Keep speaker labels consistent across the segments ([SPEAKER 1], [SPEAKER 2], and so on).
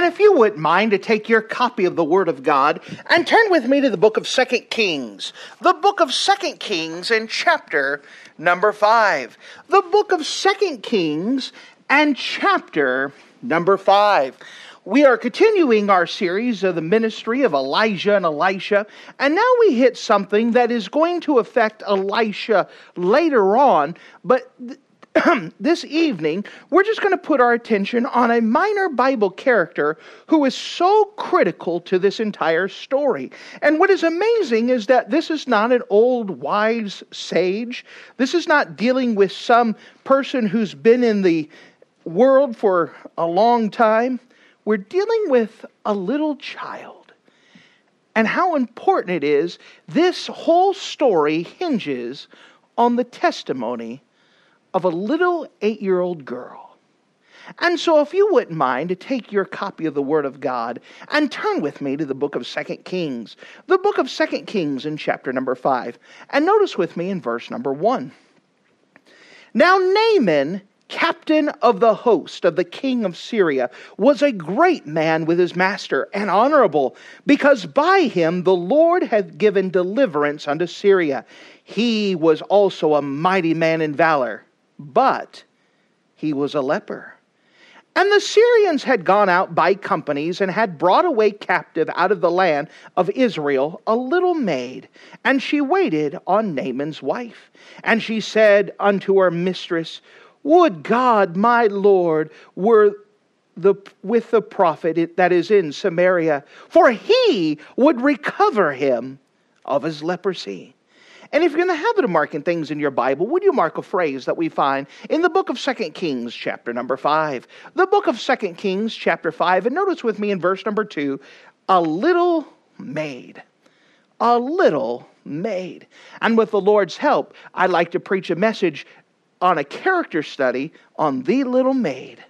[SPEAKER 1] And if you wouldn't mind to take your copy of the Word of God and turn with me to the book of Second Kings. The book of Second Kings and chapter number 5. The book of Second Kings and chapter number 5. We are continuing our series of the ministry of Elijah and Elisha, and now we hit something that is going to affect Elisha later on, but this evening, we're just going to put our attention on a minor Bible character who is so critical to this entire story. And what is amazing is that this is not an old wise sage. This is not dealing with some person who's been in the world for a long time. We're dealing with a little child. And how important it is, this whole story hinges on the testimony of a little eight year old girl. And so, if you wouldn't mind to take your copy of the Word of God and turn with me to the book of Second Kings, the book of Second Kings in chapter number 5, and notice with me in verse number 1. Now, Naaman, captain of the host of the king of Syria, was a great man with his master and honorable, because by him the Lord had given deliverance unto Syria. He was also a mighty man in valor but he was a leper. And the Syrians had gone out by companies and had brought away captive out of the land of Israel a little maid, and she waited on Naaman's wife. And she said unto her mistress, Would God, my Lord, were the, with the prophet that is in Samaria, for he would recover him of his leprosy. And if you're in the habit of marking things in your Bible, would you mark a phrase that we find in the book of Second Kings, chapter number 5? The book of Second Kings, chapter 5, and notice with me in verse number 2 a little maid. A little maid. And with the Lord's help, I'd like to preach a message on a character study on the little maid.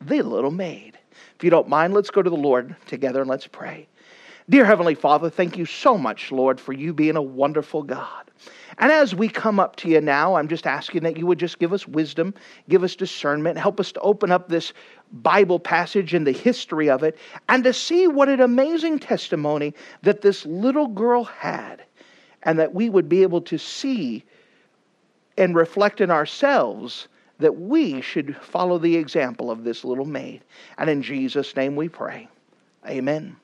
[SPEAKER 1] The little maid. If you don't mind, let's go to the Lord together and let's pray. Dear Heavenly Father, thank you so much, Lord, for you being a wonderful God. And as we come up to you now, I'm just asking that you would just give us wisdom, give us discernment, help us to open up this Bible passage and the history of it, and to see what an amazing testimony that this little girl had, and that we would be able to see and reflect in ourselves that we should follow the example of this little maid. And in Jesus' name we pray. Amen.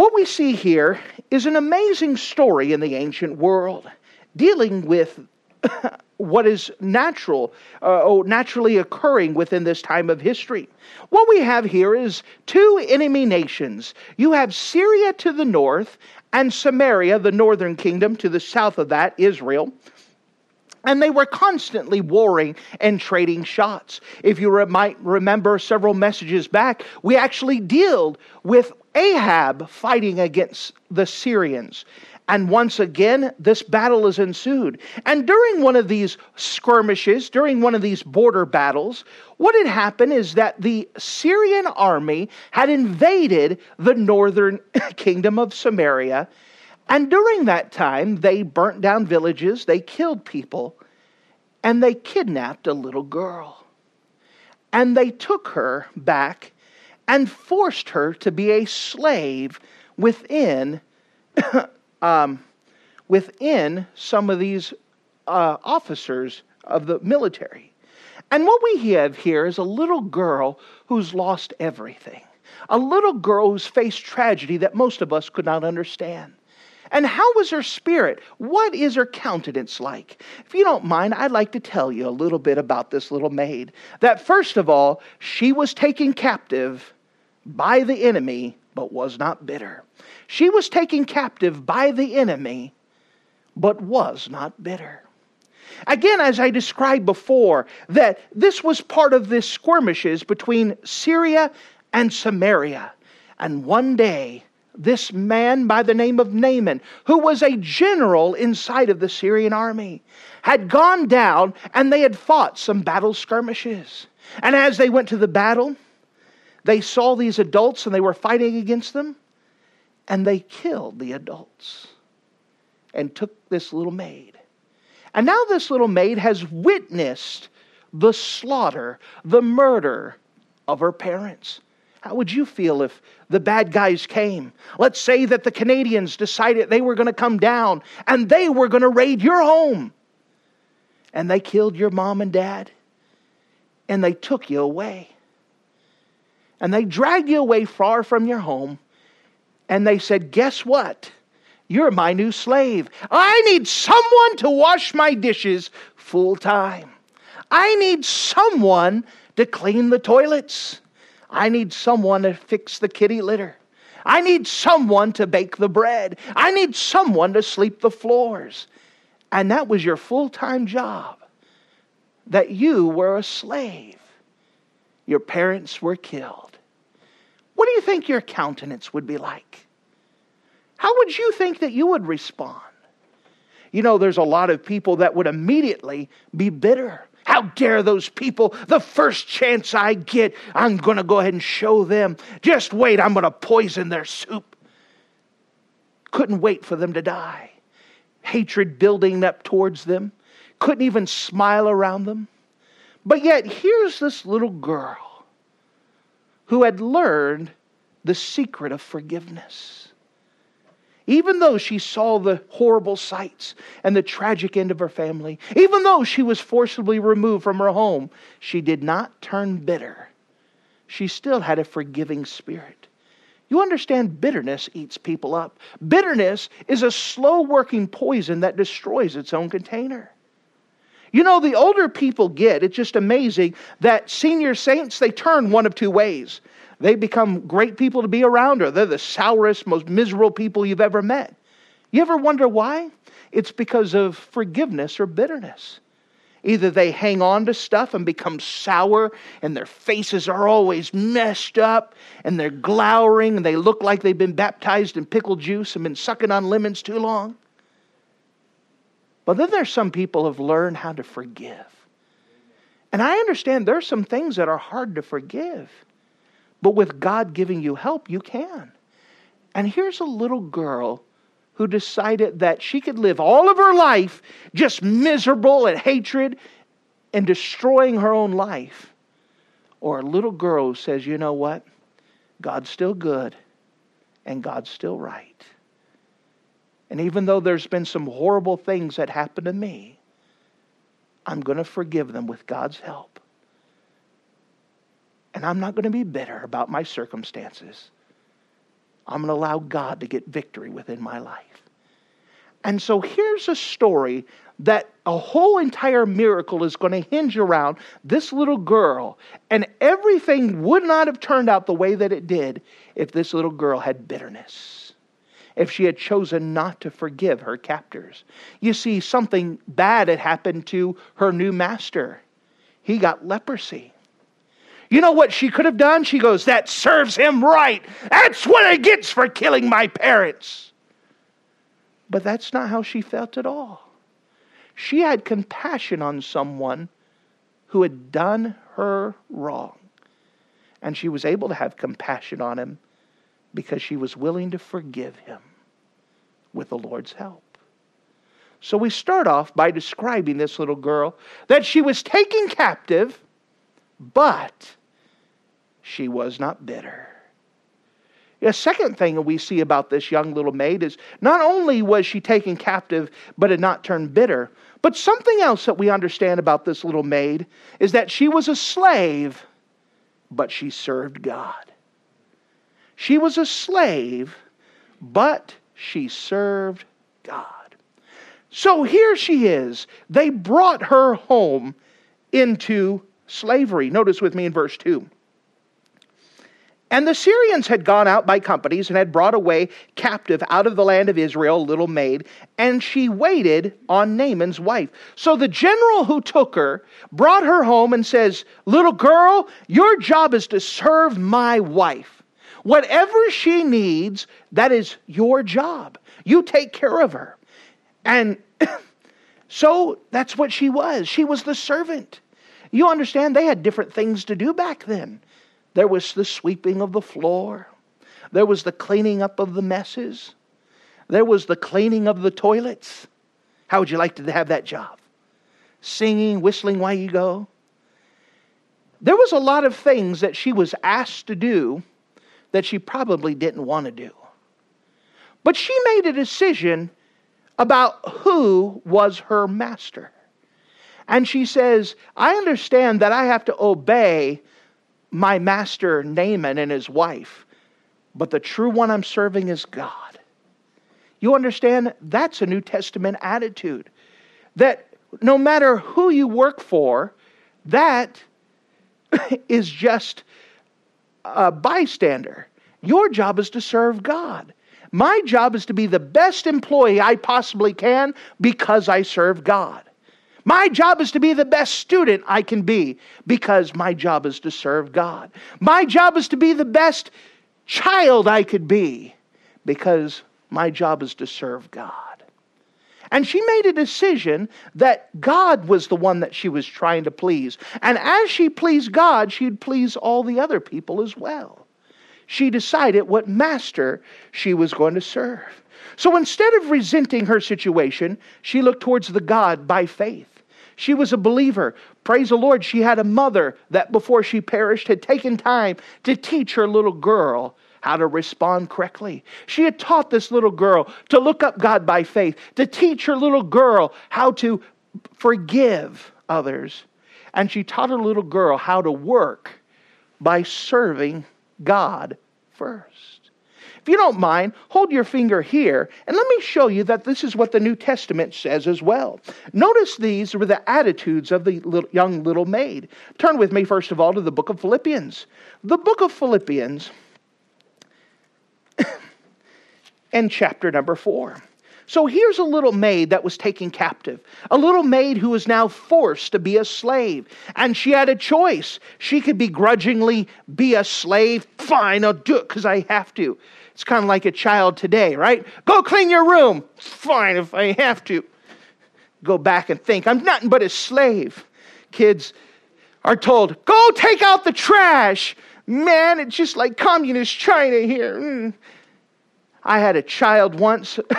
[SPEAKER 1] What we see here is an amazing story in the ancient world dealing with what is natural, uh, naturally occurring within this time of history. What we have here is two enemy nations. You have Syria to the north and Samaria, the northern kingdom, to the south of that, Israel. And they were constantly warring and trading shots. If you re- might remember several messages back, we actually dealt with Ahab fighting against the Syrians. And once again, this battle is ensued. And during one of these skirmishes, during one of these border battles, what had happened is that the Syrian army had invaded the northern kingdom of Samaria. And during that time, they burnt down villages, they killed people, and they kidnapped a little girl. And they took her back and forced her to be a slave within, um, within some of these uh, officers of the military. And what we have here is a little girl who's lost everything, a little girl who's faced tragedy that most of us could not understand. And how was her spirit? What is her countenance like? If you don't mind, I'd like to tell you a little bit about this little maid. That first of all, she was taken captive by the enemy, but was not bitter. She was taken captive by the enemy, but was not bitter. Again, as I described before, that this was part of the skirmishes between Syria and Samaria. And one day, this man by the name of Naaman, who was a general inside of the Syrian army, had gone down and they had fought some battle skirmishes. And as they went to the battle, they saw these adults and they were fighting against them, and they killed the adults and took this little maid. And now this little maid has witnessed the slaughter, the murder of her parents. How would you feel if the bad guys came? Let's say that the Canadians decided they were going to come down and they were going to raid your home. And they killed your mom and dad and they took you away. And they dragged you away far from your home and they said, Guess what? You're my new slave. I need someone to wash my dishes full time. I need someone to clean the toilets. I need someone to fix the kitty litter. I need someone to bake the bread. I need someone to sweep the floors. And that was your full time job. That you were a slave. Your parents were killed. What do you think your countenance would be like? How would you think that you would respond? You know, there's a lot of people that would immediately be bitter. How dare those people? The first chance I get, I'm going to go ahead and show them. Just wait, I'm going to poison their soup. Couldn't wait for them to die. Hatred building up towards them. Couldn't even smile around them. But yet, here's this little girl who had learned the secret of forgiveness. Even though she saw the horrible sights and the tragic end of her family, even though she was forcibly removed from her home, she did not turn bitter. She still had a forgiving spirit. You understand, bitterness eats people up. Bitterness is a slow working poison that destroys its own container. You know, the older people get, it's just amazing that senior saints, they turn one of two ways they become great people to be around, or they're the sourest, most miserable people you've ever met. You ever wonder why? It's because of forgiveness or bitterness. Either they hang on to stuff and become sour, and their faces are always messed up, and they're glowering, and they look like they've been baptized in pickle juice and been sucking on lemons too long. But then there's some people who have learned how to forgive. And I understand there's some things that are hard to forgive. But with God giving you help, you can. And here's a little girl who decided that she could live all of her life just miserable and hatred and destroying her own life. Or a little girl who says, you know what? God's still good and God's still right. And even though there's been some horrible things that happened to me, I'm going to forgive them with God's help. And I'm not going to be bitter about my circumstances. I'm going to allow God to get victory within my life. And so here's a story that a whole entire miracle is going to hinge around this little girl. And everything would not have turned out the way that it did if this little girl had bitterness, if she had chosen not to forgive her captors. You see, something bad had happened to her new master. He got leprosy. You know what she could have done? She goes, That serves him right. That's what he gets for killing my parents. But that's not how she felt at all. She had compassion on someone who had done her wrong. And she was able to have compassion on him because she was willing to forgive him with the Lord's help. So we start off by describing this little girl that she was taken captive, but she was not bitter. The second thing we see about this young little maid is not only was she taken captive, but had not turned bitter, but something else that we understand about this little maid is that she was a slave, but she served God. She was a slave, but she served God. So here she is. They brought her home into slavery. Notice with me in verse 2. And the Syrians had gone out by companies and had brought away captive out of the land of Israel a little maid, and she waited on Naaman's wife. So the general who took her brought her home and says, Little girl, your job is to serve my wife. Whatever she needs, that is your job. You take care of her. And so that's what she was. She was the servant. You understand, they had different things to do back then. There was the sweeping of the floor, there was the cleaning up of the messes, there was the cleaning of the toilets. How would you like to have that job? Singing, whistling while you go? There was a lot of things that she was asked to do that she probably didn't want to do. But she made a decision about who was her master. And she says, I understand that I have to obey my master Naaman and his wife, but the true one I'm serving is God. You understand? That's a New Testament attitude. That no matter who you work for, that is just a bystander. Your job is to serve God. My job is to be the best employee I possibly can because I serve God. My job is to be the best student I can be because my job is to serve God. My job is to be the best child I could be because my job is to serve God. And she made a decision that God was the one that she was trying to please. And as she pleased God, she'd please all the other people as well. She decided what master she was going to serve. So instead of resenting her situation, she looked towards the God by faith. She was a believer. Praise the Lord, she had a mother that before she perished had taken time to teach her little girl how to respond correctly. She had taught this little girl to look up God by faith, to teach her little girl how to forgive others. And she taught her little girl how to work by serving God first. If you don't mind, hold your finger here and let me show you that this is what the New Testament says as well. Notice these were the attitudes of the little, young little maid. Turn with me, first of all, to the book of Philippians. The book of Philippians and chapter number four. So here's a little maid that was taken captive, a little maid who is now forced to be a slave. And she had a choice. She could begrudgingly be a slave. Fine, I'll do it because I have to. It's kind of like a child today, right? Go clean your room. Fine if I have to. Go back and think, I'm nothing but a slave. Kids are told, go take out the trash. Man, it's just like communist China here. Mm. I had a child once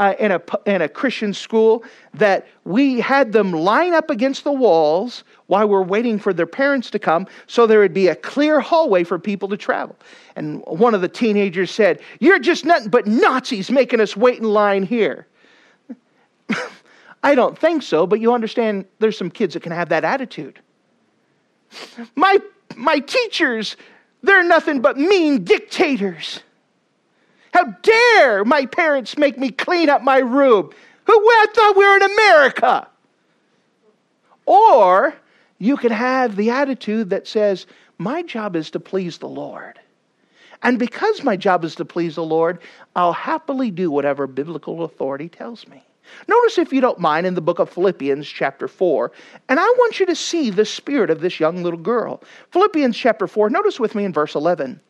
[SPEAKER 1] uh, in, a, in a Christian school that we had them line up against the walls while we're waiting for their parents to come so there would be a clear hallway for people to travel. And one of the teenagers said, You're just nothing but Nazis making us wait in line here. I don't think so, but you understand there's some kids that can have that attitude. My, my teachers, they're nothing but mean dictators. How dare my parents make me clean up my room? Who I thought we were in America. Or you could have the attitude that says, My job is to please the Lord. And because my job is to please the Lord, I'll happily do whatever biblical authority tells me. Notice, if you don't mind, in the book of Philippians, chapter 4, and I want you to see the spirit of this young little girl. Philippians, chapter 4, notice with me in verse 11.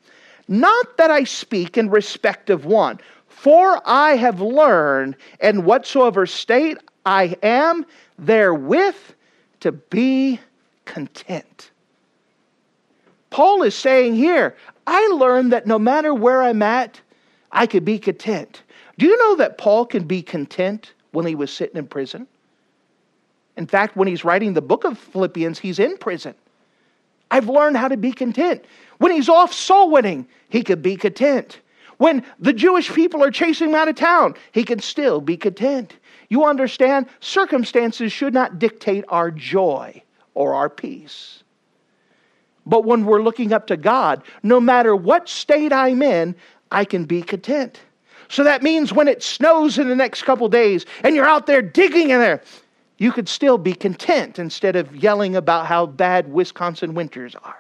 [SPEAKER 1] Not that I speak in respect of one, for I have learned in whatsoever state I am therewith to be content. Paul is saying here, I learned that no matter where I'm at, I could be content. Do you know that Paul can be content when he was sitting in prison? In fact, when he's writing the book of Philippians, he's in prison. I've learned how to be content. When he's off soul winning, he could be content. When the Jewish people are chasing him out of town, he can still be content. You understand? Circumstances should not dictate our joy or our peace. But when we're looking up to God, no matter what state I'm in, I can be content. So that means when it snows in the next couple days and you're out there digging in there, you could still be content instead of yelling about how bad Wisconsin winters are.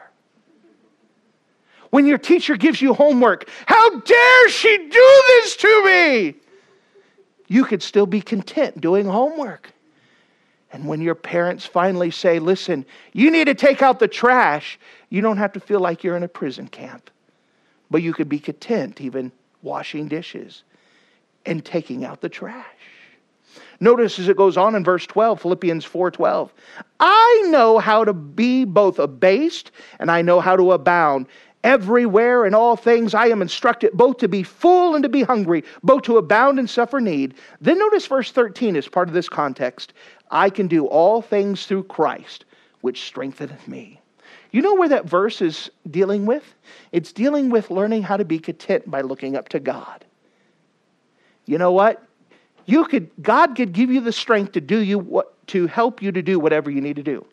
[SPEAKER 1] When your teacher gives you homework, how dare she do this to me? You could still be content doing homework. And when your parents finally say, listen, you need to take out the trash, you don't have to feel like you're in a prison camp. but you could be content even washing dishes and taking out the trash. Notice as it goes on in verse 12, Philippians 4:12. I know how to be both abased and I know how to abound. Everywhere in all things I am instructed both to be full and to be hungry, both to abound and suffer need. Then notice verse 13 as part of this context. I can do all things through Christ, which strengtheneth me. You know where that verse is dealing with? It's dealing with learning how to be content by looking up to God. You know what? You could God could give you the strength to do you what to help you to do whatever you need to do.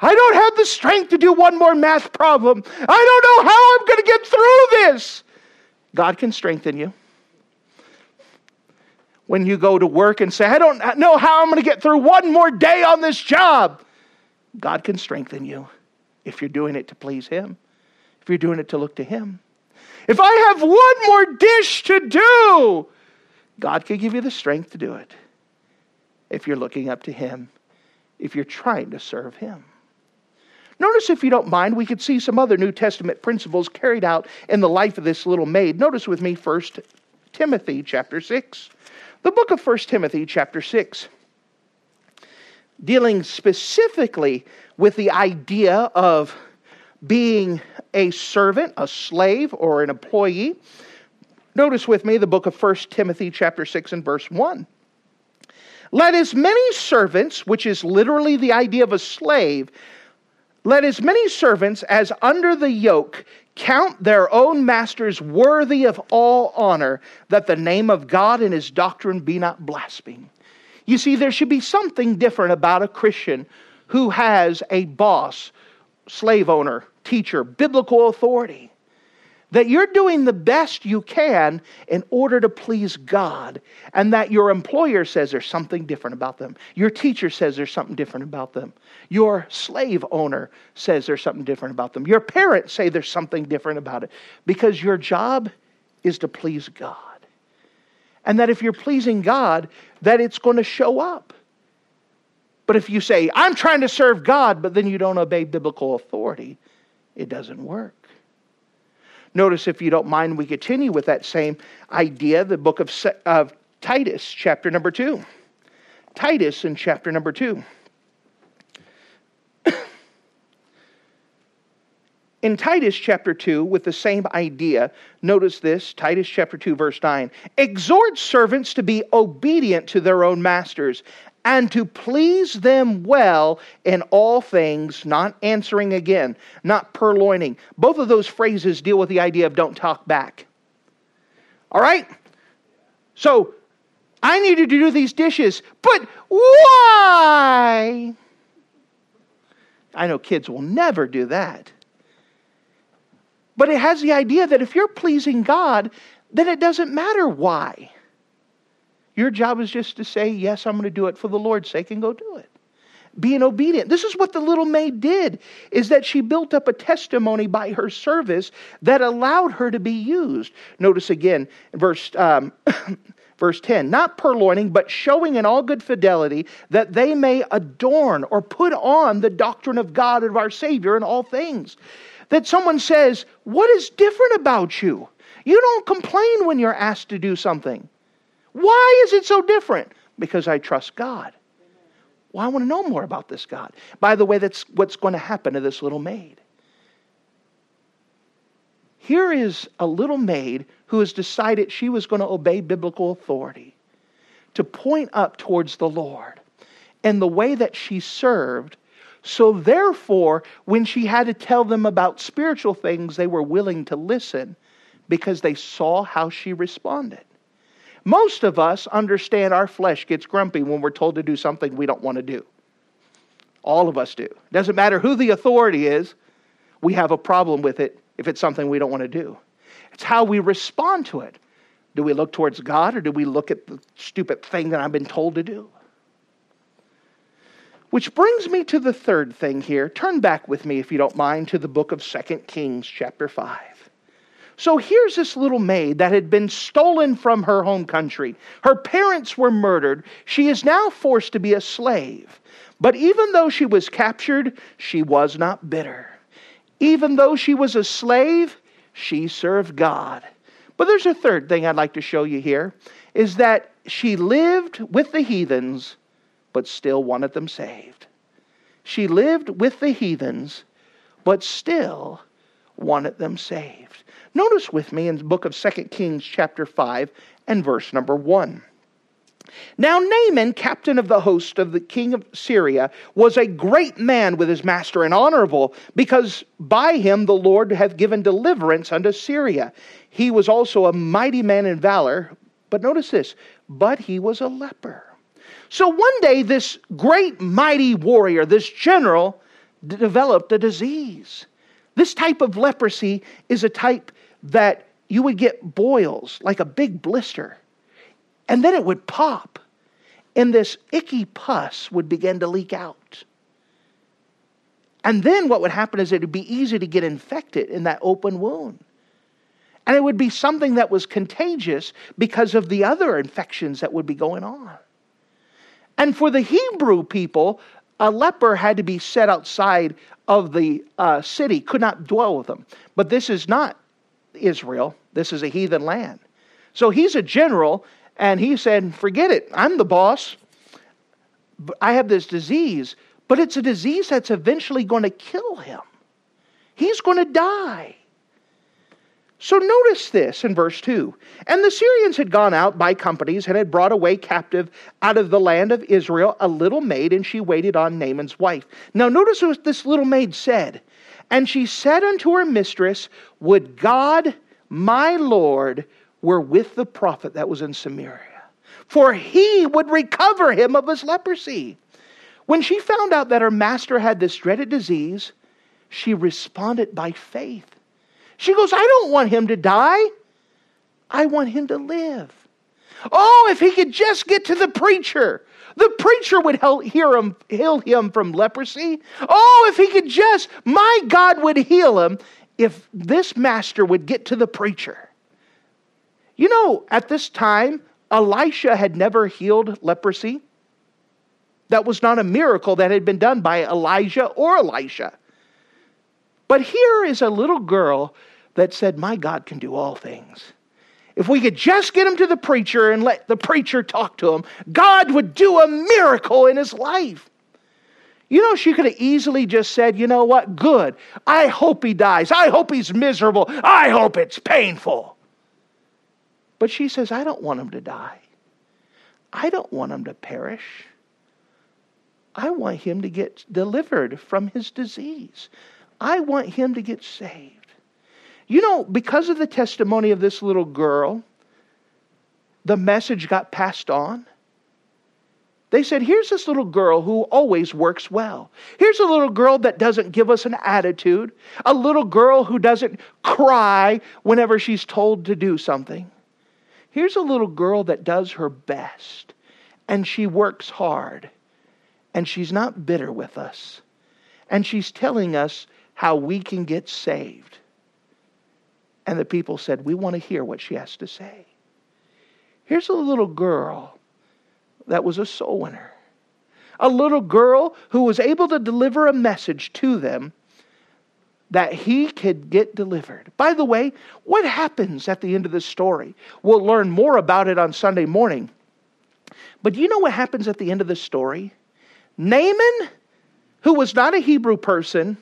[SPEAKER 1] I don't have the strength to do one more math problem. I don't know how I'm going to get through this. God can strengthen you. When you go to work and say, I don't know how I'm going to get through one more day on this job, God can strengthen you if you're doing it to please Him, if you're doing it to look to Him. If I have one more dish to do, God can give you the strength to do it if you're looking up to Him, if you're trying to serve Him. Notice, if you don't mind, we could see some other New Testament principles carried out in the life of this little maid. Notice with me first Timothy chapter 6. The book of 1 Timothy chapter 6, dealing specifically with the idea of being a servant, a slave, or an employee. Notice with me the book of 1 Timothy chapter 6 and verse 1. Let as many servants, which is literally the idea of a slave, let as many servants as under the yoke count their own masters worthy of all honor, that the name of God and his doctrine be not blasphemed. You see, there should be something different about a Christian who has a boss, slave owner, teacher, biblical authority that you're doing the best you can in order to please God, and that your employer says there's something different about them. Your teacher says there's something different about them. Your slave owner says there's something different about them. Your parents say there's something different about it because your job is to please God. And that if you're pleasing God, that it's going to show up. But if you say, I'm trying to serve God, but then you don't obey biblical authority, it doesn't work. Notice, if you don't mind, we continue with that same idea, the book of, of Titus, chapter number 2. Titus in chapter number 2. in Titus chapter 2, with the same idea, notice this Titus chapter 2, verse 9. Exhort servants to be obedient to their own masters and to please them well in all things, not answering again, not purloining. Both of those phrases deal with the idea of don't talk back. All right? So, I needed to do these dishes, but why? I know kids will never do that. But it has the idea that if you're pleasing God, then it doesn't matter why. Your job is just to say, Yes, I'm going to do it for the Lord's sake, and go do it. Being obedient. This is what the little maid did, is that she built up a testimony by her service that allowed her to be used. Notice again, verse. Um, Verse 10, not purloining, but showing in all good fidelity that they may adorn or put on the doctrine of God and of our Savior in all things. That someone says, What is different about you? You don't complain when you're asked to do something. Why is it so different? Because I trust God. Well, I want to know more about this God. By the way, that's what's going to happen to this little maid. Here is a little maid who has decided she was going to obey biblical authority, to point up towards the Lord and the way that she served. So, therefore, when she had to tell them about spiritual things, they were willing to listen because they saw how she responded. Most of us understand our flesh gets grumpy when we're told to do something we don't want to do. All of us do. It doesn't matter who the authority is, we have a problem with it if it's something we don't want to do. It's how we respond to it. Do we look towards God or do we look at the stupid thing that I've been told to do? Which brings me to the third thing here. Turn back with me, if you don't mind, to the book of Second Kings, chapter 5. So here's this little maid that had been stolen from her home country. Her parents were murdered. She is now forced to be a slave. But even though she was captured, she was not bitter. Even though she was a slave, she served God. But there's a third thing I'd like to show you here is that she lived with the heathens, but still wanted them saved. She lived with the heathens, but still wanted them saved. Notice with me in the book of 2 Kings, chapter 5, and verse number 1. Now, Naaman, captain of the host of the king of Syria, was a great man with his master and honorable, because by him the Lord hath given deliverance unto Syria. He was also a mighty man in valor, but notice this, but he was a leper. So one day, this great mighty warrior, this general, developed a disease. This type of leprosy is a type that you would get boils, like a big blister, and then it would pop, and this icky pus would begin to leak out. And then what would happen is it would be easy to get infected in that open wound. And it would be something that was contagious because of the other infections that would be going on. And for the Hebrew people, a leper had to be set outside of the uh, city, could not dwell with them. But this is not Israel, this is a heathen land. So he's a general, and he said, Forget it, I'm the boss. I have this disease, but it's a disease that's eventually going to kill him. He's going to die. So notice this in verse 2. And the Syrians had gone out by companies and had brought away captive out of the land of Israel a little maid, and she waited on Naaman's wife. Now notice what this little maid said. And she said unto her mistress, Would God, my Lord, were with the prophet that was in Samaria, for he would recover him of his leprosy. When she found out that her master had this dreaded disease, she responded by faith. She goes, I don't want him to die. I want him to live. Oh, if he could just get to the preacher. The preacher would heal him, heal him from leprosy. Oh, if he could just, my God would heal him if this master would get to the preacher. You know, at this time, Elisha had never healed leprosy. That was not a miracle that had been done by Elijah or Elisha. But here is a little girl that said, My God can do all things. If we could just get him to the preacher and let the preacher talk to him, God would do a miracle in his life. You know, she could have easily just said, You know what? Good. I hope he dies. I hope he's miserable. I hope it's painful. But she says, I don't want him to die. I don't want him to perish. I want him to get delivered from his disease. I want him to get saved. You know, because of the testimony of this little girl, the message got passed on. They said, Here's this little girl who always works well. Here's a little girl that doesn't give us an attitude, a little girl who doesn't cry whenever she's told to do something. Here's a little girl that does her best and she works hard and she's not bitter with us. And she's telling us how we can get saved. And the people said, We want to hear what she has to say. Here's a little girl that was a soul winner, a little girl who was able to deliver a message to them that he could get delivered. By the way, what happens at the end of this story? We'll learn more about it on Sunday morning. But do you know what happens at the end of the story? Naaman, who was not a Hebrew person,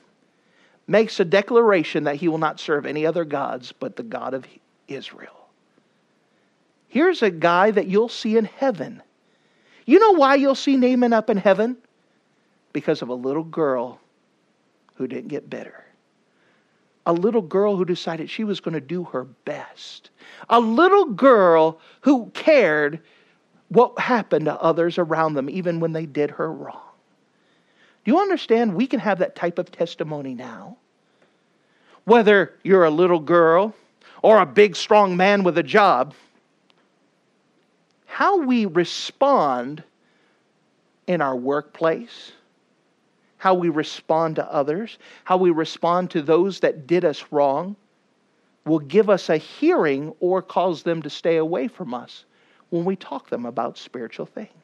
[SPEAKER 1] makes a declaration that he will not serve any other gods but the God of Israel. Here's a guy that you'll see in heaven. You know why you'll see Naaman up in heaven? Because of a little girl who didn't get bitter. A little girl who decided she was going to do her best. A little girl who cared what happened to others around them, even when they did her wrong. Do you understand? We can have that type of testimony now. Whether you're a little girl or a big, strong man with a job, how we respond in our workplace, how we respond to others, how we respond to those that did us wrong, will give us a hearing or cause them to stay away from us when we talk them about spiritual things.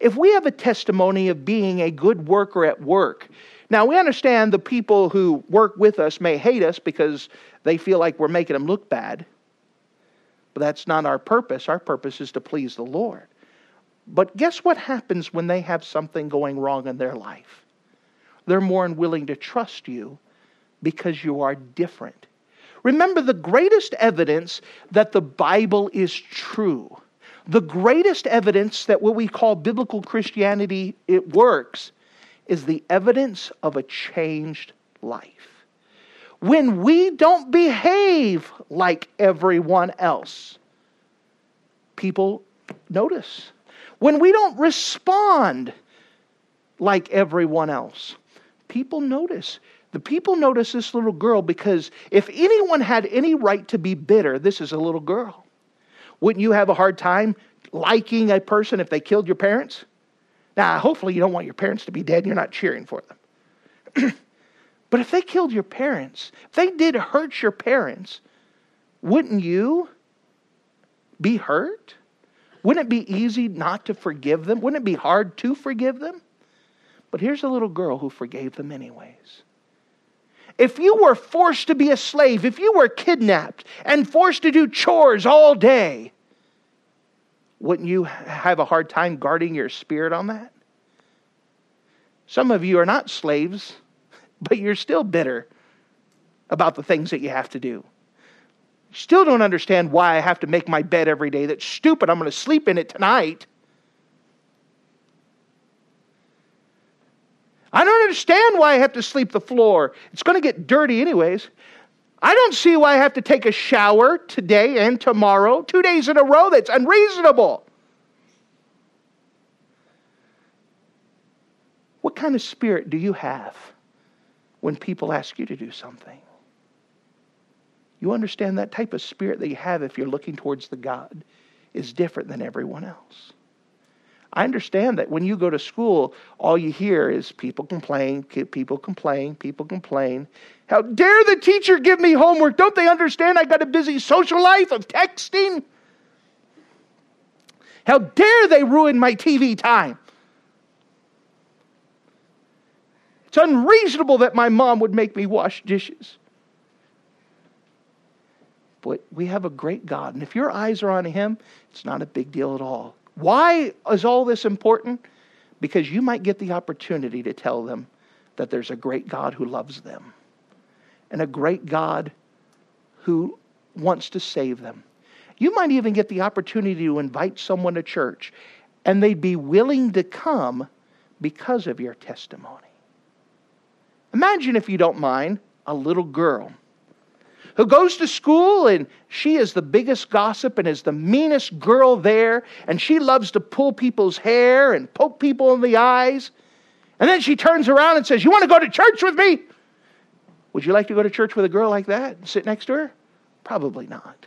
[SPEAKER 1] If we have a testimony of being a good worker at work, Now, we understand the people who work with us may hate us because they feel like we're making them look bad. But that's not our purpose. Our purpose is to please the Lord. But guess what happens when they have something going wrong in their life? They're more unwilling to trust you because you are different. Remember, the greatest evidence that the Bible is true, the greatest evidence that what we call biblical Christianity it works is the evidence of a changed life. When we don't behave like everyone else, people notice. When we don't respond like everyone else, people notice. The people notice this little girl because if anyone had any right to be bitter, this is a little girl. Wouldn't you have a hard time liking a person if they killed your parents? Now, hopefully, you don't want your parents to be dead and you're not cheering for them. but if they killed your parents, if they did hurt your parents, wouldn't you be hurt? Wouldn't it be easy not to forgive them? Wouldn't it be hard to forgive them? But here's a little girl who forgave them anyways. If you were forced to be a slave, if you were kidnapped and forced to do chores all day, wouldn't you have a hard time guarding your spirit on that? Some of you are not slaves, but you're still bitter about the things that you have to do. Still don't understand why I have to make my bed every day. That's stupid. I'm going to sleep in it tonight. I don't understand why I have to sleep the floor. It's going to get dirty anyways. I don't see why I have to take a shower today and tomorrow, two days in a row. That's unreasonable. What kind of spirit do you have when people ask you to do something? You understand that type of spirit that you have if you're looking towards the God is different than everyone else. I understand that when you go to school, all you hear is people complain, people complain, people complain. How dare the teacher give me homework? Don't they understand I got a busy social life of texting? How dare they ruin my TV time? It's unreasonable that my mom would make me wash dishes. But we have a great God, and if your eyes are on Him, it's not a big deal at all. Why is all this important? Because you might get the opportunity to tell them that there's a great God who loves them and a great God who wants to save them. You might even get the opportunity to invite someone to church and they'd be willing to come because of your testimony. Imagine, if you don't mind, a little girl who goes to school and she is the biggest gossip and is the meanest girl there, and she loves to pull people's hair and poke people in the eyes. And then she turns around and says, You want to go to church with me? Would you like to go to church with a girl like that and sit next to her? Probably not.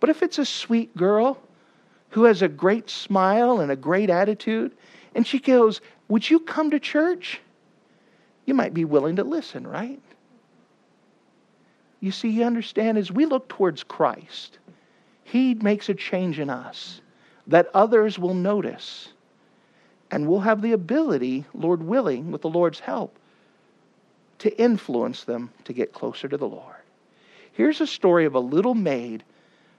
[SPEAKER 1] But if it's a sweet girl who has a great smile and a great attitude, and she goes, Would you come to church? You might be willing to listen, right? You see, you understand, as we look towards Christ, He makes a change in us that others will notice. And we'll have the ability, Lord willing, with the Lord's help, to influence them to get closer to the Lord. Here's a story of a little maid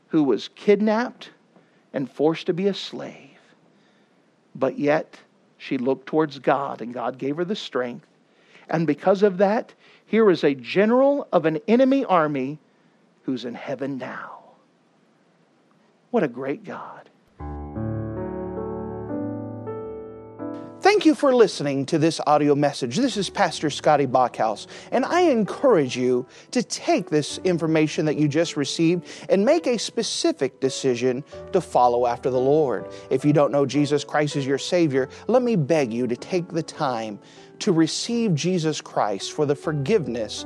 [SPEAKER 1] who was kidnapped and forced to be a slave. But yet, she looked towards God, and God gave her the strength. And because of that, here is a general of an enemy army who's in heaven now. What a great God. Thank you for listening to this audio message. This is Pastor Scotty Bachhaus, and I encourage you to take this information that you just received and make a specific decision to follow after the Lord. If you don't know Jesus Christ as your Savior, let me beg you to take the time to receive Jesus Christ for the forgiveness